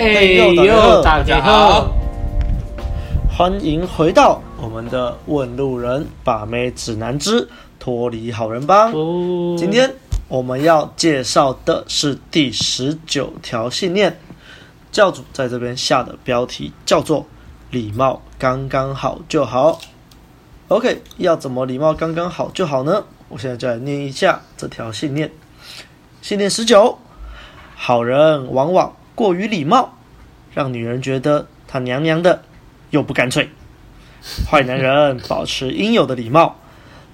哎呦，大家好，欢迎回到我们的《问路人把妹指南之脱离好人帮》。今天我们要介绍的是第十九条信念，教主在这边下的标题叫做“礼貌刚刚好就好”。OK，要怎么礼貌刚刚好就好呢？我现在就来念一下这条信念。信念十九，好人往往过于礼貌，让女人觉得他娘娘的又不干脆。坏男人保持应有的礼貌，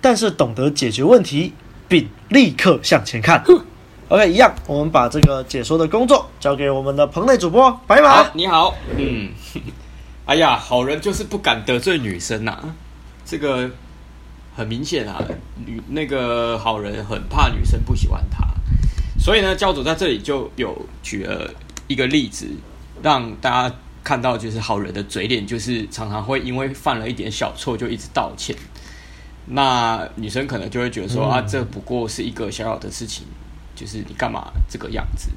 但是懂得解决问题，并立刻向前看。OK，一样，我们把这个解说的工作交给我们的棚内主播白马。啊，你好，嗯，哎呀，好人就是不敢得罪女生呐，这个很明显啊，女那个好人很怕女生不喜欢他，所以呢，教主在这里就有举了。一个例子，让大家看到，就是好人的嘴脸，就是常常会因为犯了一点小错就一直道歉。那女生可能就会觉得说、嗯、啊，这不过是一个小小的事情，就是你干嘛这个样子？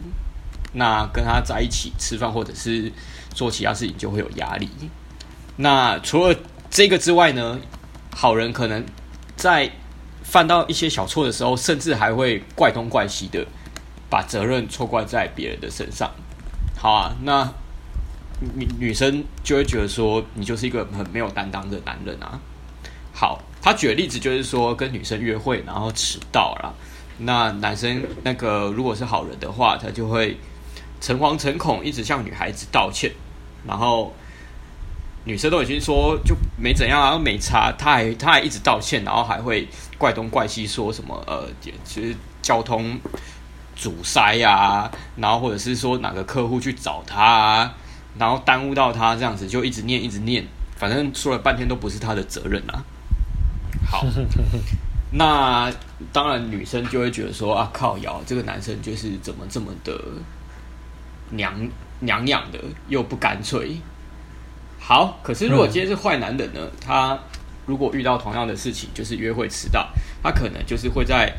那跟他在一起吃饭或者是做其他事情就会有压力。那除了这个之外呢，好人可能在犯到一些小错的时候，甚至还会怪东怪西的，把责任错怪在别人的身上。好啊，那女女生就会觉得说，你就是一个很没有担当的男人啊。好，他举的例子就是说，跟女生约会然后迟到了，那男生那个如果是好人的话，他就会诚惶诚恐，一直向女孩子道歉，然后女生都已经说就没怎样啊，没差，他还他还一直道歉，然后还会怪东怪西，说什么呃，其实交通。阻塞呀、啊，然后或者是说哪个客户去找他啊，然后耽误到他这样子，就一直念一直念，反正说了半天都不是他的责任啊。好，那当然女生就会觉得说啊，靠腰，这个男生就是怎么这么的娘娘养的，又不干脆。好，可是如果今天是坏男人呢？他如果遇到同样的事情，就是约会迟到，他可能就是会在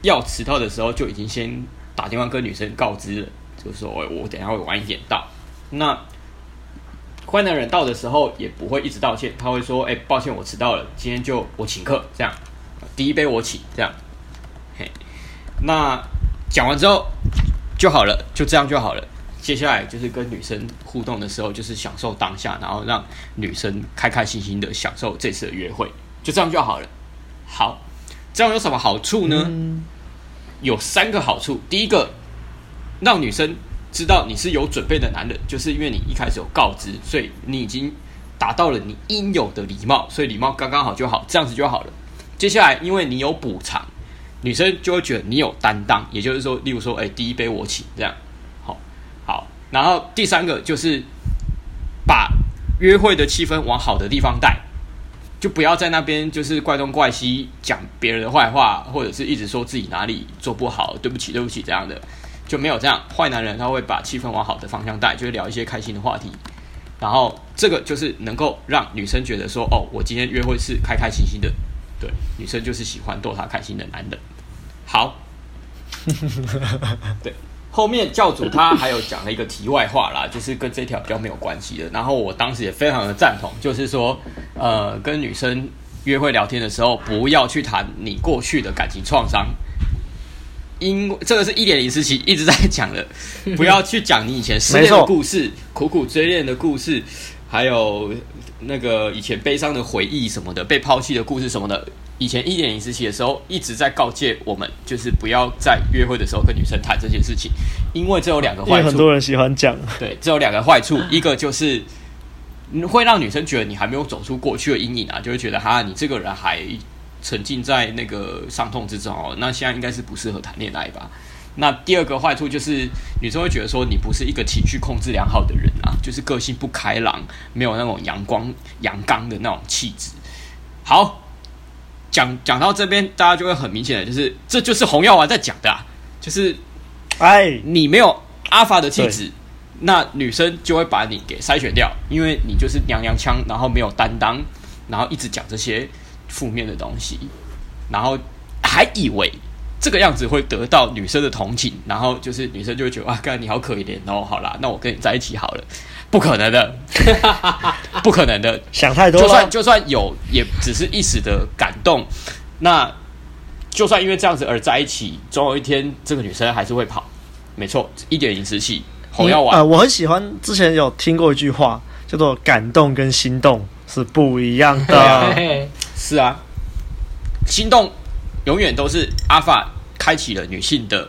要迟到的时候就已经先。打电话跟女生告知，就是说我我等下会晚一点到。那坏男人到的时候也不会一直道歉，他会说：“哎，抱歉，我迟到了，今天就我请客，这样第一杯我请，这样。”嘿，那讲完之后就好了，就这样就好了。接下来就是跟女生互动的时候，就是享受当下，然后让女生开开心心的享受这次的约会，就这样就好了。好，这样有什么好处呢？有三个好处。第一个，让女生知道你是有准备的男人，就是因为你一开始有告知，所以你已经达到了你应有的礼貌，所以礼貌刚刚好就好，这样子就好了。接下来，因为你有补偿，女生就会觉得你有担当，也就是说，例如说，哎，第一杯我请，这样，好，好。然后第三个就是把约会的气氛往好的地方带。就不要在那边就是怪东怪西讲别人的坏话，或者是一直说自己哪里做不好，对不起，对不起这样的，就没有这样。坏男人他会把气氛往好的方向带，就是聊一些开心的话题，然后这个就是能够让女生觉得说，哦，我今天约会是开开心心的，对，女生就是喜欢逗她开心的男人。好，对。后面教主他还有讲了一个题外话啦，就是跟这条比较没有关系的。然后我当时也非常的赞同，就是说，呃，跟女生约会聊天的时候，不要去谈你过去的感情创伤，因为这个是一点零时期一直在讲的，不要去讲你以前失恋的故事、苦苦追恋的故事，还有那个以前悲伤的回忆什么的，被抛弃的故事什么的。以前一点零时期的时候，一直在告诫我们，就是不要在约会的时候跟女生谈这件事情，因为这有两个坏处。很多人喜欢讲，对，这有两个坏处，一个就是会让女生觉得你还没有走出过去的阴影啊，就会觉得哈，你这个人还沉浸在那个伤痛之中哦，那现在应该是不适合谈恋爱吧？那第二个坏处就是女生会觉得说你不是一个情绪控制良好的人啊，就是个性不开朗，没有那种阳光阳刚的那种气质。好。讲讲到这边，大家就会很明显的，就是这就是红药丸在讲的啊，就是，哎，你没有阿法的气质，那女生就会把你给筛选掉，因为你就是娘娘腔，然后没有担当，然后一直讲这些负面的东西，然后还以为这个样子会得到女生的同情，然后就是女生就会觉得啊，干你好可怜哦，好啦，那我跟你在一起好了，不可能的，不可能的，想太多。就算就算有，也只是一时的感动。那就算因为这样子而在一起，总有一天这个女生还是会跑。没错，一点银石戏，红药丸。呃，我很喜欢，之前有听过一句话，叫做“感动跟心动是不一样的”。是啊，心动永远都是阿法开启了女性的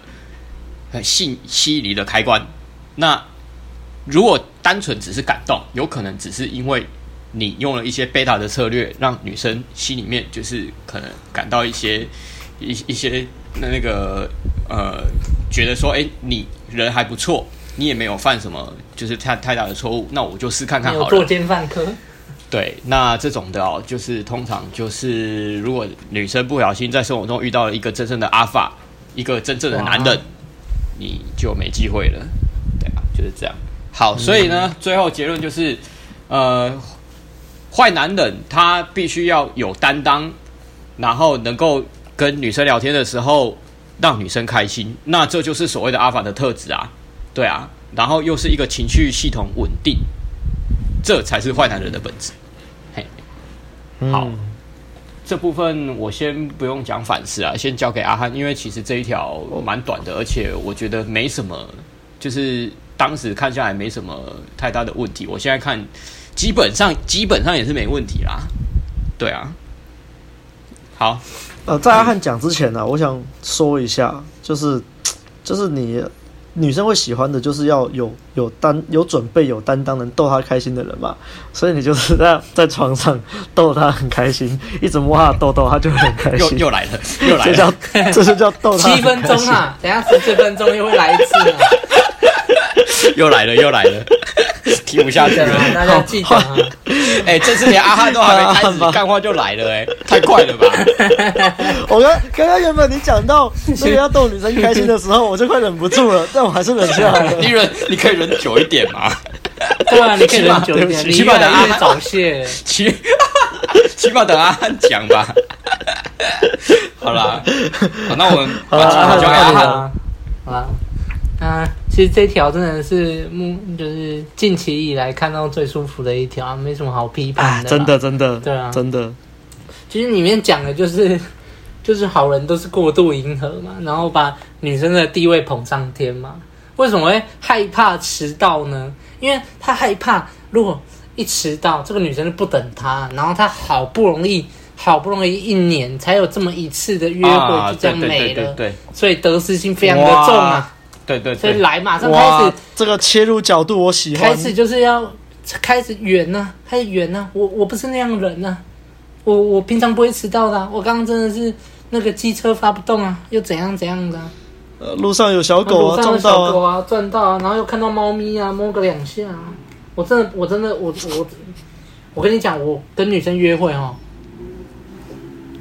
很性吸引力的开关。那如果单纯只是感动，有可能只是因为你用了一些贝塔的策略，让女生心里面就是可能感到一些一一些那那个呃。觉得说，哎，你人还不错，你也没有犯什么就是太太大的错误，那我就试看看好了。作奸犯科。对，那这种的哦，就是通常就是如果女生不小心在生活中遇到了一个真正的阿法，一个真正的男人，你就没机会了。对啊，就是这样。好，所以呢，最后结论就是，呃，坏男人他必须要有担当，然后能够跟女生聊天的时候。让女生开心，那这就是所谓的阿法的特质啊，对啊，然后又是一个情绪系统稳定，这才是坏男人的本质。嘿，好，嗯、这部分我先不用讲反思啊，先交给阿汉，因为其实这一条蛮短的，而且我觉得没什么，就是当时看下来没什么太大的问题。我现在看，基本上基本上也是没问题啦，对啊，好。呃，在阿汉讲之前呢、啊，我想说一下，就是，就是你女生会喜欢的，就是要有有担有准备、有担当、能逗她开心的人嘛。所以你就是在在床上逗她很开心，一直摸她的痘痘，她就会很开心。又又来了，又来了，这叫这是叫逗她。七分钟啊，等下十四分钟又会来一次啊。又来了，又来了。听不下去了，大家记得啊！哎，这次连阿汉都还没开始，干话就来了，哎，太快了吧！我刚刚刚原本你讲到那个要逗女生开心的时候，我就快忍不住了，但我还是忍下来了。你忍，你可以忍久一点嘛？对啊，你可以忍久一点，起码等阿汉早泄，起起码等阿汉讲吧。好啦，好，那我们把话交给阿汉，好啦。啊，其实这条真的是目，就是近期以来看到最舒服的一条，没什么好批判的。真的，真的，对啊，真的。其实里面讲的就是，就是好人都是过度迎合嘛，然后把女生的地位捧上天嘛。为什么会害怕迟到呢？因为他害怕，如果一迟到，这个女生就不等他，然后他好不容易，好不容易一年才有这么一次的约会，就这样没了。对对对对，所以得失心非常的重啊。对对，对，所以来马上开始，这个切入角度我喜欢。开始就是要开始圆呢、啊，开始圆呢、啊。我我不是那样人呢、啊，我我平常不会迟到的、啊。我刚刚真的是那个机车发不动啊，又怎样怎样的、啊。呃，路上有小狗啊，撞到啊，撞到啊，然后又看到猫咪啊，摸个两下、啊。我真的，我真的，我我我跟你讲，我跟女生约会哦，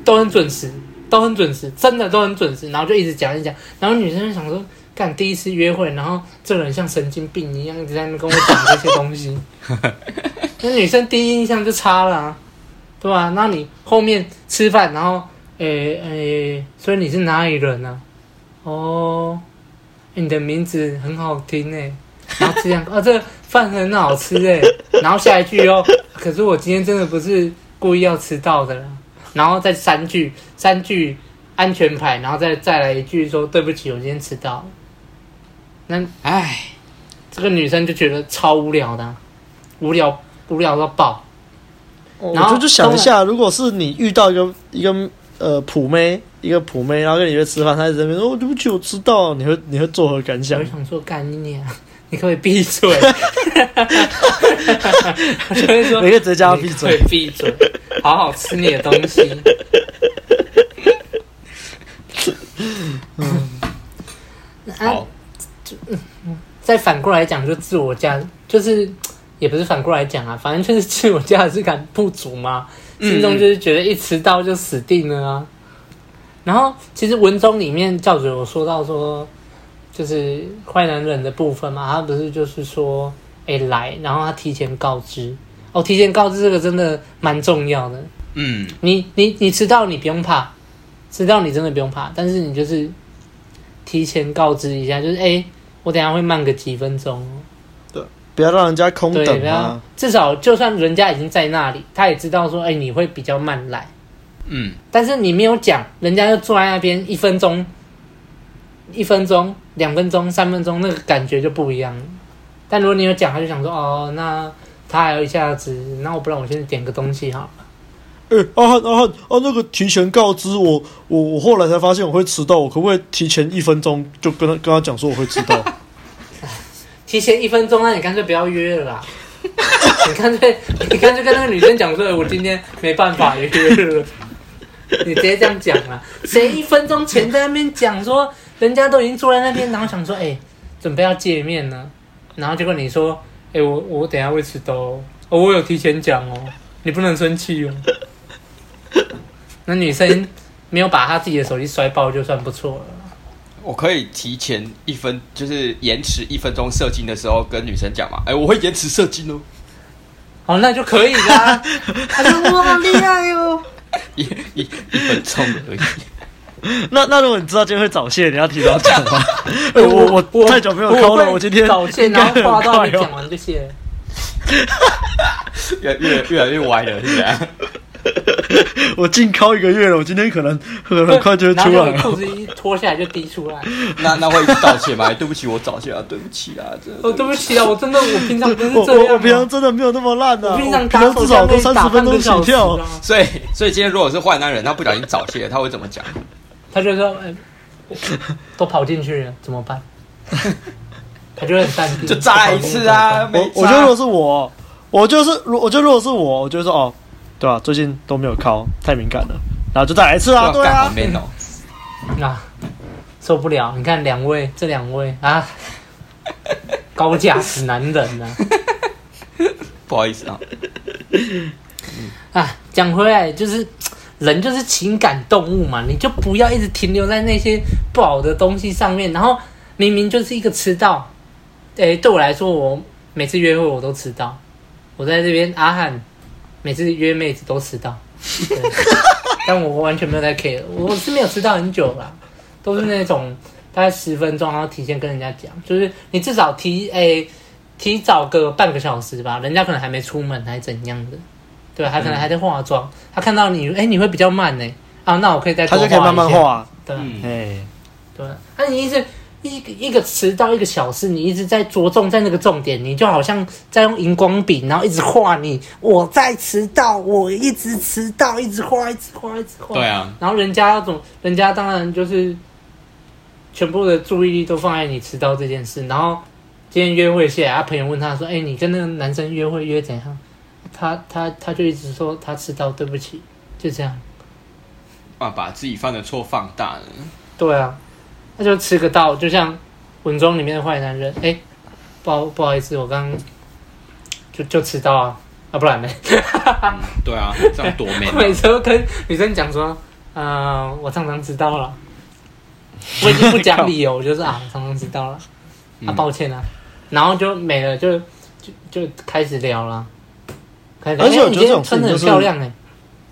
都很准时，都很准时，真的都很准时。然后就一直讲一讲，然后女生就想说。干第一次约会，然后这个人像神经病一样一直在那跟我讲这些东西，那女生第一印象就差了、啊，对吧？那你后面吃饭，然后，诶、欸、诶、欸，所以你是哪里人呢、啊？哦，你的名字很好听诶。然后这样啊，这饭很好吃诶。然后下一句哦，可是我今天真的不是故意要迟到的啦。然后再三句，三句安全牌，然后再再来一句说对不起，我今天迟到了。那唉，这个女生就觉得超无聊的，无聊无聊到爆。然后就就想一下，如果是你遇到一个一个呃普妹，一个普妹，然后跟你约吃饭，她在这边说：“哦，对不起，我知道。”你会你会作何感想？我想说干你啊！你可不可以闭嘴？我就会说，你可以直接叫她闭嘴，闭嘴，好好吃你的东西。嗯，好。嗯，再反过来讲，就自我价，就是也不是反过来讲啊，反正就是自我价值感不足嘛，心中就是觉得一迟到就死定了啊。然后其实文中里面教主有说到说，就是坏男人的部分嘛，他不是就是说，哎来，然后他提前告知，哦，提前告知这个真的蛮重要的。嗯，你你你迟到你不用怕，迟到你真的不用怕，但是你就是提前告知一下，就是哎、欸，我等下会慢个几分钟。对，不要让人家空等啊。至少就算人家已经在那里，他也知道说，哎、欸，你会比较慢来。嗯。但是你没有讲，人家就坐在那边一分钟、一分钟、两分钟、三分钟，那个感觉就不一样了。但如果你有讲，他就想说，哦，那他还有一下子，那我不然我先点个东西好了。哎、欸，阿汉阿汉啊，那个提前告知我，我我后来才发现我会迟到，我可不可以提前一分钟就跟他跟他讲说我会迟到？提前一分钟，那你干脆不要约了啦。你干脆你干脆跟那个女生讲说，我今天没办法约了。你直接这样讲啊？谁一分钟前在那边讲说，人家都已经坐在那边，然后想说，哎、准备要见面呢，然后结果你说，哎、我我等下会迟到哦，我有提前讲哦，你不能生气哦。那女生没有把她自己的手机摔爆，就算不错了。我可以提前一分，就是延迟一分钟射精的时候，跟女生讲嘛。哎、欸，我会延迟射精哦。哦，那就可以啦。他说我好厉害哦。一一一分钟而已。那那如果你知道今天会早泄，你要提早讲吗？欸、我我太久没有抠了，我今天早泄，然后话到你讲完就泄。越越越来越歪了，是吧？我净靠一个月了，我今天可能很很快就会出来了。裤子一脱下来就滴出来。那那会道歉吗？对不起，我早泄了，对不起啊，真的。哦，对不起啊，我真的我平常不是这样。我我平常真的没有那么烂的、啊。我平常至少都三十分钟起跳。所以所以今天如果是坏男人，他不小心早泄，他会怎么讲？他就说：“哎，都跑进去了，怎么办？”他就很淡定，就再来一次啊！我我觉得如果是我，我就是如我觉得如果是我，我就说哦。对啊，最近都没有靠，太敏感了，然后就再来一次啊！对啊，那、受不了！你看两位，这两位啊，高价值男人啊！不好意思啊，啊，讲回来就是人就是情感动物嘛，你就不要一直停留在那些不好的东西上面。然后明明就是一个迟到，诶，对我来说，我每次约会我都迟到，我在这边阿汉。每次约妹子都迟到，但我完全没有在 care，我是没有迟到很久啦，都是那种大概十分钟，然后提前跟人家讲，就是你至少提诶、欸、提早个半个小时吧，人家可能还没出门还是怎样的，对，他可能还在化妆，他看到你诶、欸、你会比较慢呢、欸，啊，那我可以再他就可以慢慢化，对，哎，对，那你意思？一个一个迟到一个小时，你一直在着重在那个重点，你就好像在用荧光笔，然后一直画你我在迟到，我一直迟到，一直画，一直画，一直画。对啊。然后人家要怎么？人家当然就是全部的注意力都放在你迟到这件事。然后今天约会下来，他朋友问他说：“哎，你跟那个男生约会约怎样？”他他他就一直说他迟到，对不起，就这样。啊，把自己犯的错放大了。对啊。那就吃个到，就像《文中》里面的坏男人。哎、欸，不好不好意思，我刚就就迟到啊，啊不然呢、嗯？对啊，这样多美。每次都跟女生讲说，嗯、呃，我常常迟到了。我已经不讲理由，我就是 啊，常常迟到了。啊，抱歉啊，然后就没了，就就就开始聊了。开始，而且我觉得这种穿的很漂亮哎。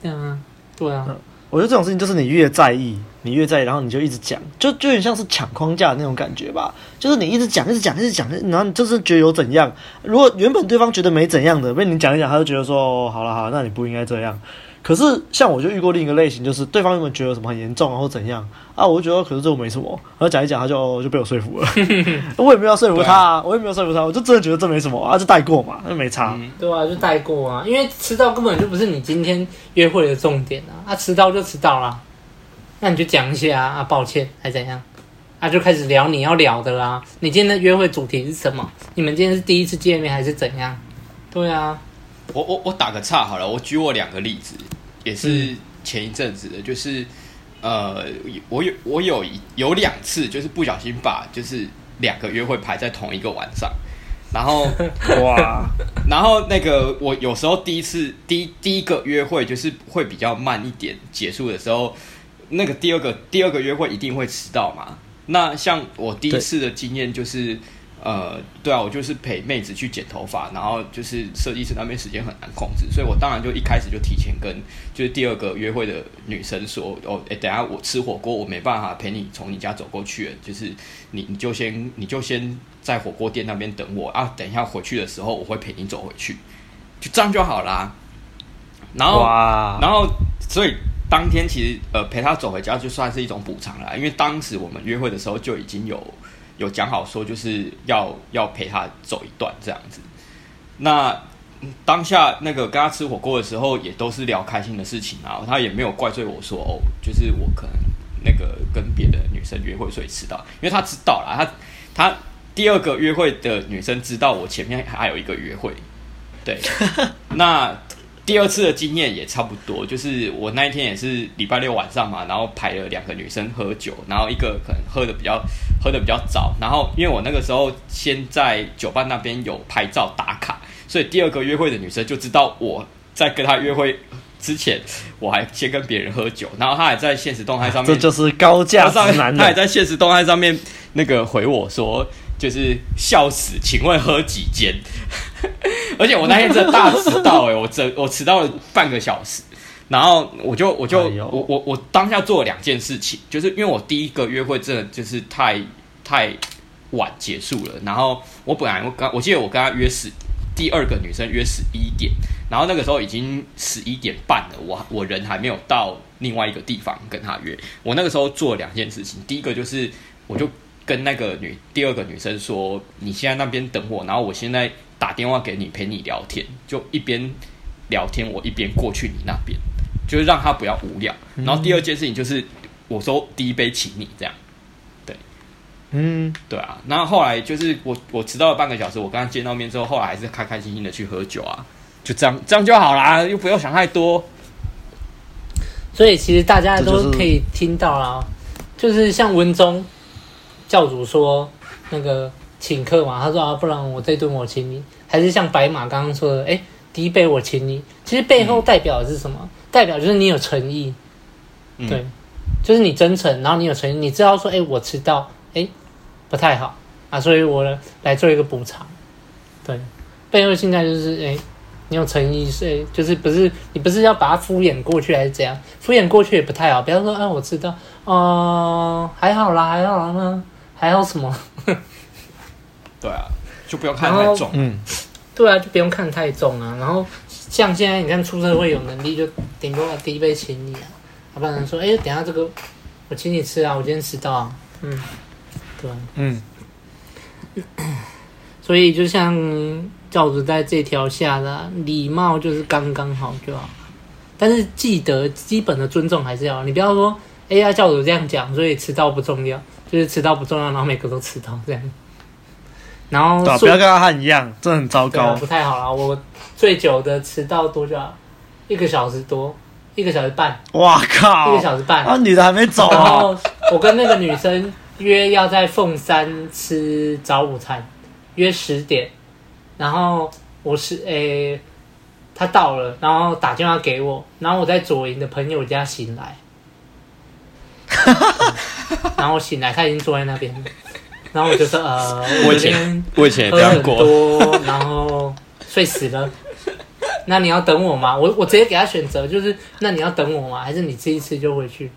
对啊，对啊。我觉得这种事情就是你越在意，你越在意，然后你就一直讲，就就有点像是抢框架的那种感觉吧。就是你一直讲，一直讲，一直讲，然后你就是觉得有怎样。如果原本对方觉得没怎样的，被你讲一讲，他就觉得说，哦，好了好了，那你不应该这样。可是像我就遇过另一个类型，就是对方原本觉得什么很严重啊或怎样。啊，我就觉得可是这没什么，然后讲一讲他就就被我说服了，我也没有说服他，啊，我也没有说服他，我就真的觉得这没什么啊，就带过嘛，那没差，嗯，对啊，就带过啊，因为迟到根本就不是你今天约会的重点啊，啊，迟到就迟到啦，那你就讲一下啊，抱歉还怎样，啊，就开始聊你要聊的啦，你今天的约会主题是什么？你们今天是第一次见面还是怎样？对啊。我我我打个岔好了，我举我两个例子，也是前一阵子的，嗯、就是呃，我有我有有两次就是不小心把就是两个约会排在同一个晚上，然后 哇，然后那个我有时候第一次第一第一个约会就是会比较慢一点结束的时候，那个第二个第二个约会一定会迟到嘛。那像我第一次的经验就是。呃，对啊，我就是陪妹子去剪头发，然后就是设计师那边时间很难控制，所以我当然就一开始就提前跟就是第二个约会的女生说，哦，哎，等下我吃火锅，我没办法陪你从你家走过去，就是你你就先你就先在火锅店那边等我啊，等一下回去的时候我会陪你走回去，就这样就好啦。然后，哇然后，所以当天其实呃陪他走回家就算是一种补偿了，因为当时我们约会的时候就已经有。有讲好说就是要要陪他走一段这样子，那当下那个跟他吃火锅的时候，也都是聊开心的事情啊，他也没有怪罪我说哦，就是我可能那个跟别的女生约会所以迟到，因为他知道啦，他他第二个约会的女生知道我前面还有一个约会，对，那。第二次的经验也差不多，就是我那一天也是礼拜六晚上嘛，然后排了两个女生喝酒，然后一个可能喝的比较喝的比较早，然后因为我那个时候先在酒吧那边有拍照打卡，所以第二个约会的女生就知道我在跟她约会之前，我还先跟别人喝酒，然后她还在现实动态上面，这就是高价值男人，她还在现实动态上面那个回我说。就是笑死，请问喝几间？而且我那天真的大迟到哎、欸，我这我迟到了半个小时，然后我就我就、哎、我我我当下做了两件事情，就是因为我第一个约会真的就是太太晚结束了，然后我本来我刚我记得我跟他约十，第二个女生约十一点，然后那个时候已经十一点半了，我我人还没有到另外一个地方跟他约，我那个时候做了两件事情，第一个就是我就。跟那个女第二个女生说，你现在那边等我，然后我现在打电话给你陪你聊天，就一边聊天我一边过去你那边，就是让他不要无聊。然后第二件事情就是我说第一杯请你这样，对，嗯，对啊。然后后来就是我我迟到了半个小时，我跟他见到面之后，后来还是开开心心的去喝酒啊，就这样这样就好啦，又不用想太多。所以其实大家都可以听到啦，就是像文中。教主说：“那个请客嘛，他说啊，不然我这顿我请你，还是像白马刚刚说的，哎，第一杯我请你。其实背后代表的是什么？嗯、代表就是你有诚意，嗯、对，就是你真诚，然后你有诚意，你知道说，哎，我迟到，哎，不太好啊，所以我来做一个补偿。对，背后现在就是，哎，你有诚意，所以就是不是你不是要把它敷衍过去，还是怎样？敷衍过去也不太好。比方说，啊，我知道，哦、呃，还好啦，还好啦呢。”还有什么？对啊，就不用看太重。嗯，对啊，就不用看太重啊。然后像现在你看出社会有能力，就顶多第一杯请你啊。要不然说，哎、欸，等下这个我请你吃啊，我今天迟到啊。嗯，对，嗯。所以就像教主在这条下的礼貌就是刚刚好就好，但是记得基本的尊重还是要。你不要说，哎呀，教主这样讲，所以迟到不重要。就是迟到不重要，然后每个都迟到这样，然后不要跟阿汉一样，这很糟糕，不太好啦。我最久的迟到多久啊？一个小时多，一个小时半。哇靠！一个小时半，啊，女的还没走啊。然后我跟那个女生约要在凤山吃早午餐，约十点，然后我是诶，她到了，然后打电话给我，然后我在左营的朋友家醒来。然后我醒来，他已经坐在那边。然后我就说：“呃，我今天喝很多，然后睡死了。那你要等我吗？我我直接给他选择，就是那你要等我吗？还是你吃一吃就回去？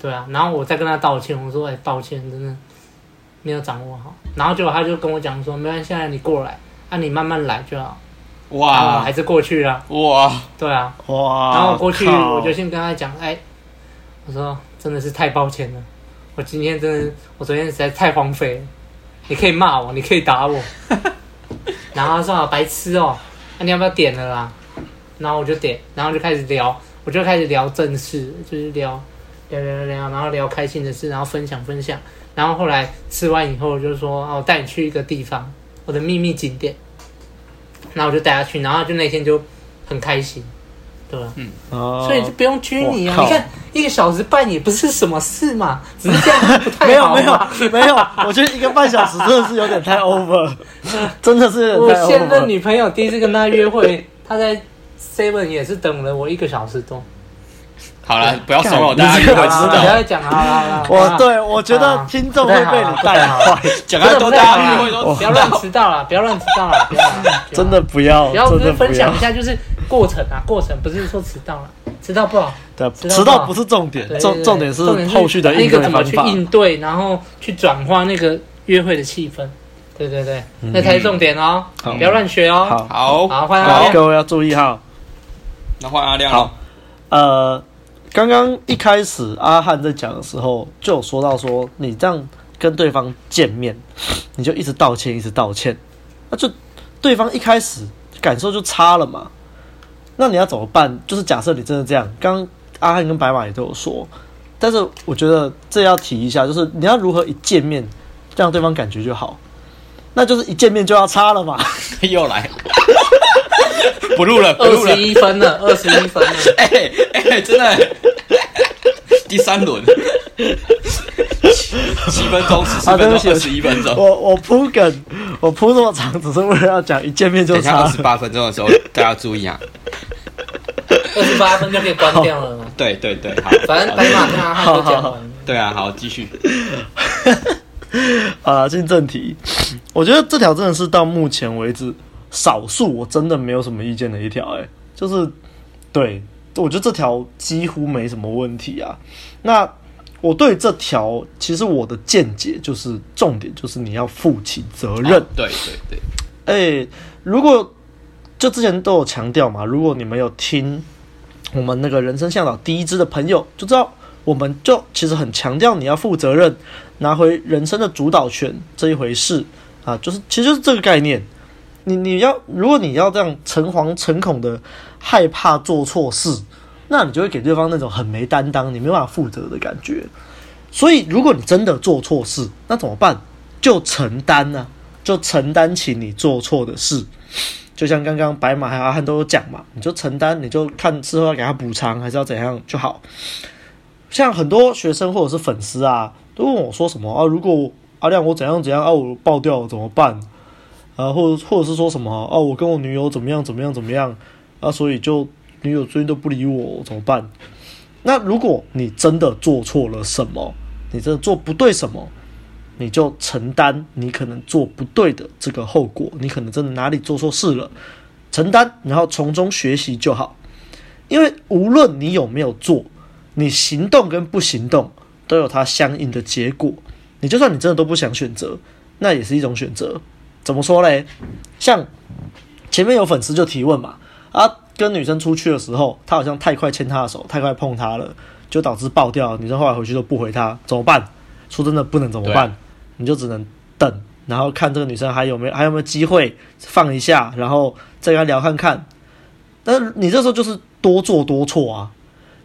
对啊。然后我再跟他道歉，我说：哎，抱歉，真的没有掌握好。然后结果他就跟我讲说：没关系，现在你过来，那、啊、你慢慢来就好。哇，还是过去了。哇，对啊，哇。然后我过去，我就先跟他讲：哎，我说。”真的是太抱歉了，我今天真的，我昨天实在太荒废了。你可以骂我，你可以打我，然后他说：“白痴哦，那、啊、你要不要点了啦？”然后我就点，然后就开始聊，我就开始聊正事，就是聊聊聊聊，然后聊开心的事，然后分享分享。然后后来吃完以后，就说：“哦，我带你去一个地方，我的秘密景点。”然后我就带他去，然后就那天就很开心。对，嗯，所以就不用拘泥啊。你看，一个小时半也不是什么事嘛，只是这样 不太好。没有没有没有，我觉得一个半小时真的是有点太 over，真的是。我现任女朋友第一次跟他约会，他在 Seven 也是等了我一个小时多。好了，不要骚扰干大家，约会知不要讲了，好了好了。我对我觉得听众会被你带坏，讲太多，大家约会都不要乱迟到了，不要乱迟到了，不要 真的不要，不要，不是分享一。下，就是过程啊，过程不是说迟到了，迟到不好，对，迟到不是重点，重重点是后续的应那个怎么去对方法。应对，然后去转化那个约会的气氛。对对对，那才是重点哦，不要乱学哦。好，好，好，欢迎阿，亮。各位要注意哈。那换阿亮好了。呃，刚刚一开始阿汉在讲的时候，就有说到说，你这样跟对方见面，你就一直道歉，一直道歉，那就对方一开始感受就差了嘛。那你要怎么办？就是假设你真的这样，刚刚阿汉跟白马也都有说，但是我觉得这要提一下，就是你要如何一见面让对方感觉就好，那就是一见面就要差了嘛。又来，不录了，不二录了十。一分了，二十一分了。哎哎，真的，第三轮，七七分钟，二十一分钟。我我铺梗，我铺这么长，只是为了要讲一见面就等下二十。八分钟的时候，大家注意啊！二十八分就可以关掉了嘛。对对对，好，反正白马跟阿汉都讲完了。对啊，好，继续。啊，进正题，我觉得这条真的是到目前为止少数我真的没有什么意见的一条，哎，就是对我觉得这条几乎没什么问题啊。那我对这条其实我的见解就是重点就是你要负起责任。哦对对对，哎、如果就之前都有强调嘛，如果你没有听我们那个人生向导第一支的朋友，就知道我们就其实很强调你要负责任，拿回人生的主导权这一回事啊，就是其实就是这个概念。你你要如果你要这样诚惶诚恐的害怕做错事，那你就会给对方那种很没担当，你没办法负责的感觉。所以如果你真的做错事，那怎么办？就承担呢、啊，就承担起你做错的事。就像刚刚白马还有阿汉都有讲嘛，你就承担，你就看之后要给他补偿还是要怎样就好。像很多学生或者是粉丝啊，都问我说什么啊？如果阿亮我怎样怎样啊，我爆掉了怎么办？啊，或者或者是说什么啊？我跟我女友怎么样怎么样怎么样啊？所以就女友最近都不理我，怎么办？那如果你真的做错了什么，你真的做不对什么，你就承担你可能做不对的这个后果，你可能真的哪里做错事了，承担，然后从中学习就好。因为无论你有没有做，你行动跟不行动都有它相应的结果。你就算你真的都不想选择，那也是一种选择。怎么说嘞？像前面有粉丝就提问嘛，啊，跟女生出去的时候，他好像太快牵她的手，太快碰她了，就导致爆掉。女生后来回去都不回他，怎么办？说真的，不能怎么办？你就只能等，然后看这个女生还有没有还有没有机会放一下，然后再跟她聊看看。但是你这时候就是多做多错啊。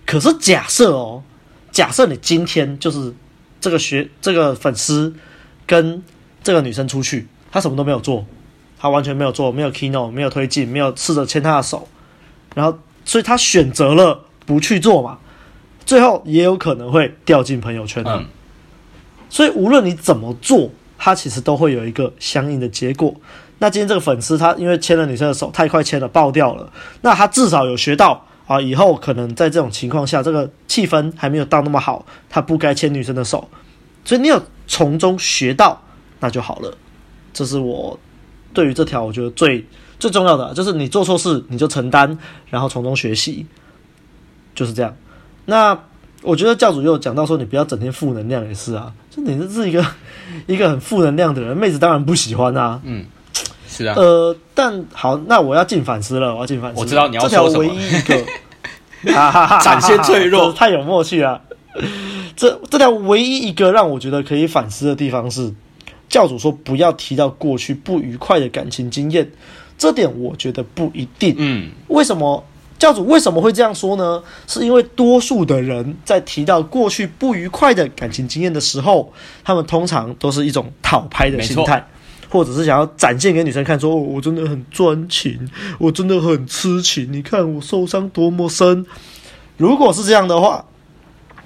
可是假设哦，假设你今天就是这个学这个粉丝跟这个女生出去，他什么都没有做，他完全没有做，没有 keynote，没有推进，没有试着牵她的手，然后所以他选择了不去做嘛，最后也有可能会掉进朋友圈的。所以无论你怎么做，他其实都会有一个相应的结果。那今天这个粉丝他因为牵了女生的手太快牵了爆掉了，那他至少有学到啊，以后可能在这种情况下，这个气氛还没有到那么好，他不该牵女生的手。所以你有从中学到，那就好了。这是我对于这条我觉得最最重要的，就是你做错事你就承担，然后从中学习，就是这样。那我觉得教主又讲到说，你不要整天负能量也是啊，就你这是一个 一个很负能量的人，妹子当然不喜欢啊。嗯，是啊，呃，但好，那我要进反思了，我要进反思。我知道你要说什么唯一一个，哈哈哈展现脆弱 太有默契了。这这条唯一一个让我觉得可以反思的地方是，教主说不要提到过去不愉快的感情经验，这点我觉得不一定。嗯，为什么教主为什么会这样说呢？是因为多数的人在提到过去不愉快的感情经验的时候，他们通常都是一种讨拍的心态，或者是想要展现给女生看说，说、哦、我真的很专情，我真的很痴情，你看我受伤多么深。如果是这样的话，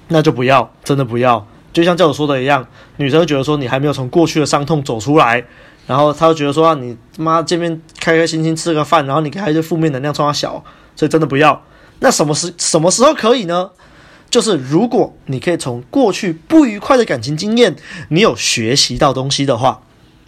那就不要，真的不要。就像教主说的一样，女生会觉得说你还没有从过去的伤痛走出来，然后她会觉得说啊，你妈见面开开心心吃个饭，然后你给她一些负面能量冲她小。所以真的不要。那什么时什么时候可以呢？就是如果你可以从过去不愉快的感情经验，你有学习到东西的话，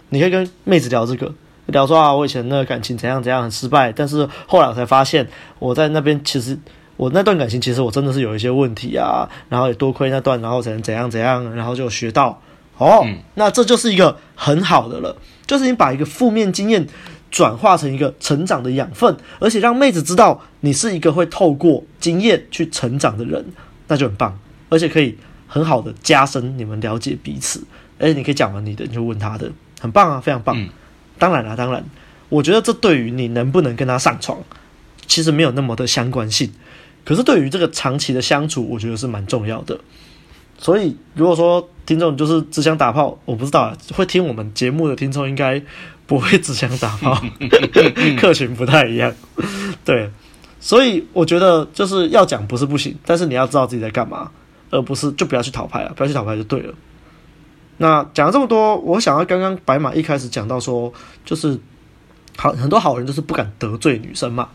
你可以跟妹子聊这个，聊说啊，我以前那个感情怎样怎样很失败，但是后来我才发现，我在那边其实我那段感情其实我真的是有一些问题啊，然后也多亏那段，然后才能怎样怎样，然后就学到哦，那这就是一个很好的了，就是你把一个负面经验。转化成一个成长的养分，而且让妹子知道你是一个会透过经验去成长的人，那就很棒，而且可以很好的加深你们了解彼此。而且你可以讲完你的，你就问他的，很棒啊，非常棒。嗯、当然了，当然，我觉得这对于你能不能跟他上床，其实没有那么的相关性。可是对于这个长期的相处，我觉得是蛮重要的。所以，如果说听众就是只想打炮，我不知道啊，会听我们节目的听众应该不会只想打炮，客群不太一样。对，所以我觉得就是要讲不是不行，但是你要知道自己在干嘛，而不是就不要去讨牌了，不要去讨牌就对了。那讲了这么多，我想要刚刚白马一开始讲到说，就是好很多好人就是不敢得罪女生嘛，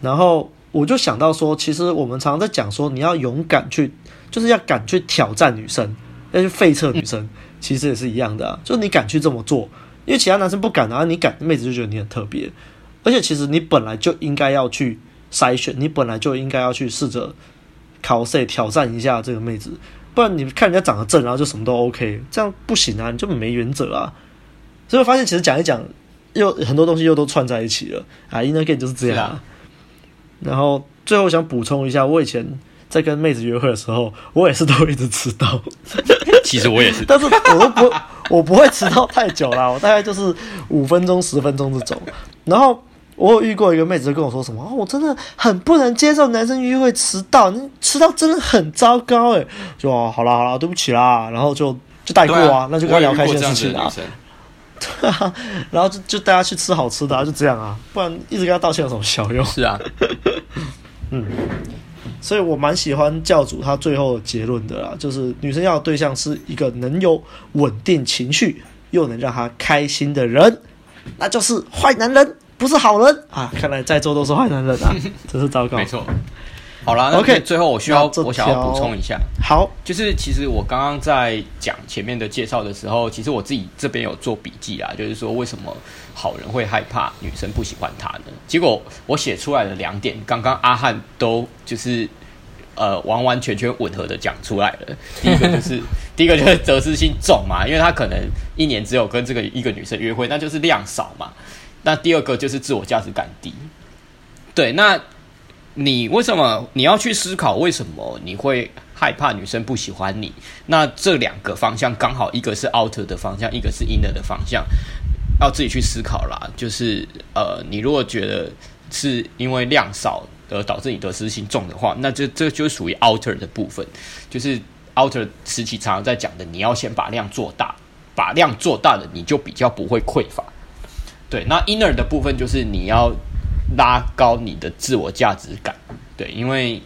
然后我就想到说，其实我们常常在讲说，你要勇敢去。就是要敢去挑战女生，要去废撤女生，其实也是一样的啊。就是你敢去这么做，因为其他男生不敢啊，你敢，妹子就觉得你很特别。而且其实你本来就应该要去筛选，你本来就应该要去试着考试挑战一下这个妹子，不然你看人家长得正，然后就什么都 OK，这样不行啊，你就没原则啊。所以我发现其实讲一讲，又很多东西又都串在一起了啊。Inner game 就是这样。啊、然后最后想补充一下，我以前。在跟妹子约会的时候，我也是都一直迟到。其实我也是，但是我都不，我不会迟到太久啦。我大概就是五分钟、十分钟这种。然后我有遇过一个妹子，就跟我说什么：“哦，我真的很不能接受男生约会迟到，你迟到真的很糟糕。”哎，就哦，好啦好啦，对不起啦。然后就就带过啊，啊那就跟他聊开心的事情啊。对啊，然后就就带他去吃好吃的啊，就这样啊。不然一直跟他道歉有什么效用？是啊，嗯。所以我蛮喜欢教主他最后的结论的啦，就是女生要的对象是一个能有稳定情绪又能让她开心的人，那就是坏男人，不是好人啊！看来在座都是坏男人啊，真是糟糕。没错。好啦，OK，最后我需要我想要补充一下，好，就是其实我刚刚在讲前面的介绍的时候，其实我自己这边有做笔记啊，就是说为什么好人会害怕女生不喜欢他呢？结果我写出来的两点，刚刚阿汉都就是呃完完全全吻合的讲出来了。第一个就是第一个就是得失心重嘛，因为他可能一年只有跟这个一个女生约会，那就是量少嘛。那第二个就是自我价值感低，对，那。你为什么你要去思考为什么你会害怕女生不喜欢你？那这两个方向刚好一个是 outer 的方向，一个是 inner 的方向，要自己去思考啦。就是呃，你如果觉得是因为量少而导致你得失心重的话，那这这就属于 outer 的部分，就是 outer 时期常常在讲的，你要先把量做大，把量做大了，你就比较不会匮乏。对，那 inner 的部分就是你要。拉高你的自我价值感，对，因为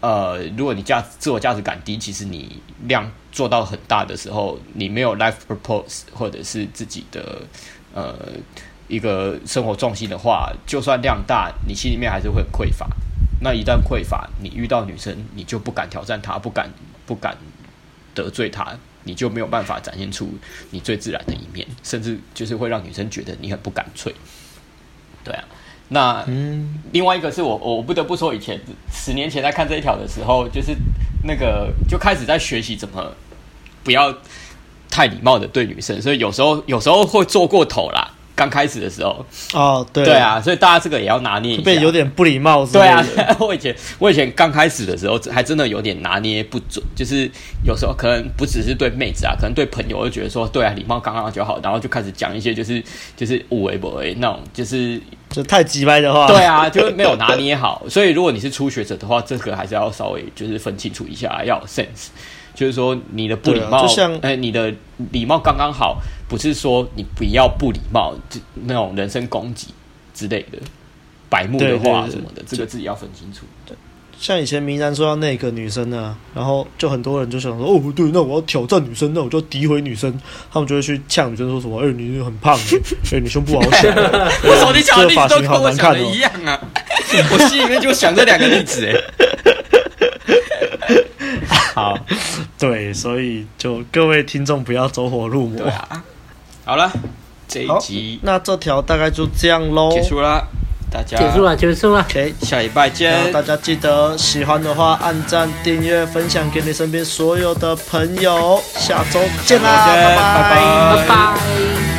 呃，如果你价自我价值感低，其实你量做到很大的时候，你没有 life purpose 或者是自己的呃一个生活重心的话，就算量大，你心里面还是会匮乏。那一旦匮乏，你遇到女生，你就不敢挑战她，不敢不敢得罪她，你就没有办法展现出你最自然的一面，甚至就是会让女生觉得你很不干脆。对啊。那另外一个是我，我不得不说，以前十年前在看这一条的时候，就是那个就开始在学习怎么不要太礼貌的对女生，所以有时候有时候会做过头啦。刚开始的时候，哦，对，对啊，所以大家这个也要拿捏一下，被有点不礼貌。对啊，我以前我以前刚开始的时候，还真的有点拿捏不准，就是有时候可能不只是对妹子啊，可能对朋友，我就觉得说，对啊，礼貌刚刚就好，然后就开始讲一些就是就是无为不为那种，就是就太直白的话，对啊，就是没有拿捏好。所以如果你是初学者的话，这个还是要稍微就是分清楚一下，要有 sense。就是说，你的不礼貌，啊、就像哎，你的礼貌刚刚好，不是说你不要不礼貌，就那种人身攻击之类的，白目的话什么的，这个自己要分清楚。对，像以前明然说要那个女生呢，然后就很多人就想说，哦，对，那我要挑战女生，那我就诋毁女生，他们就会去呛女生说什么，哎，你很胖，哎，你胸部好小，为什么你讲的例子都跟我想的一样啊？我心里面就想这两个例子，哎。对，所以就各位听众不要走火入魔。对啊，好了，这一集那这条大概就这样喽，结束了。大家结束了，结束了。OK，下礼拜见。大家记得喜欢的话，按赞、订阅、分享给你身边所有的朋友。下周见啦，拜拜，拜拜。